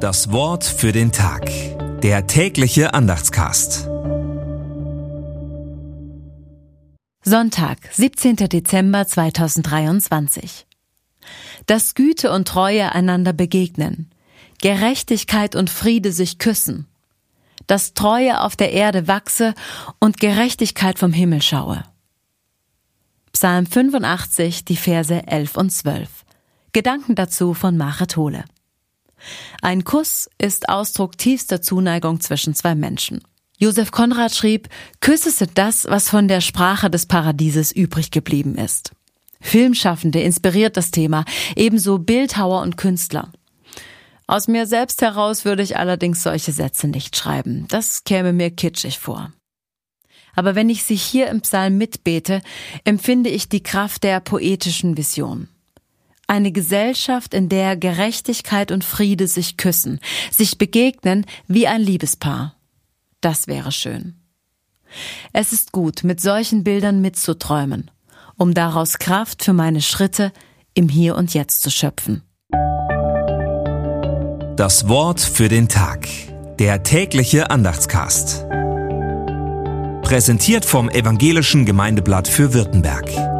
Das Wort für den Tag. Der tägliche Andachtscast. Sonntag, 17. Dezember 2023. Dass Güte und Treue einander begegnen, Gerechtigkeit und Friede sich küssen, dass Treue auf der Erde wachse und Gerechtigkeit vom Himmel schaue. Psalm 85, die Verse 11 und 12. Gedanken dazu von Machet Hole. Ein Kuss ist Ausdruck tiefster Zuneigung zwischen zwei Menschen. Josef Konrad schrieb, Küsse sind das, was von der Sprache des Paradieses übrig geblieben ist. Filmschaffende inspiriert das Thema, ebenso Bildhauer und Künstler. Aus mir selbst heraus würde ich allerdings solche Sätze nicht schreiben. Das käme mir kitschig vor. Aber wenn ich sie hier im Psalm mitbete, empfinde ich die Kraft der poetischen Vision. Eine Gesellschaft, in der Gerechtigkeit und Friede sich küssen, sich begegnen wie ein Liebespaar. Das wäre schön. Es ist gut, mit solchen Bildern mitzuträumen, um daraus Kraft für meine Schritte im Hier und Jetzt zu schöpfen. Das Wort für den Tag. Der tägliche Andachtscast. Präsentiert vom Evangelischen Gemeindeblatt für Württemberg.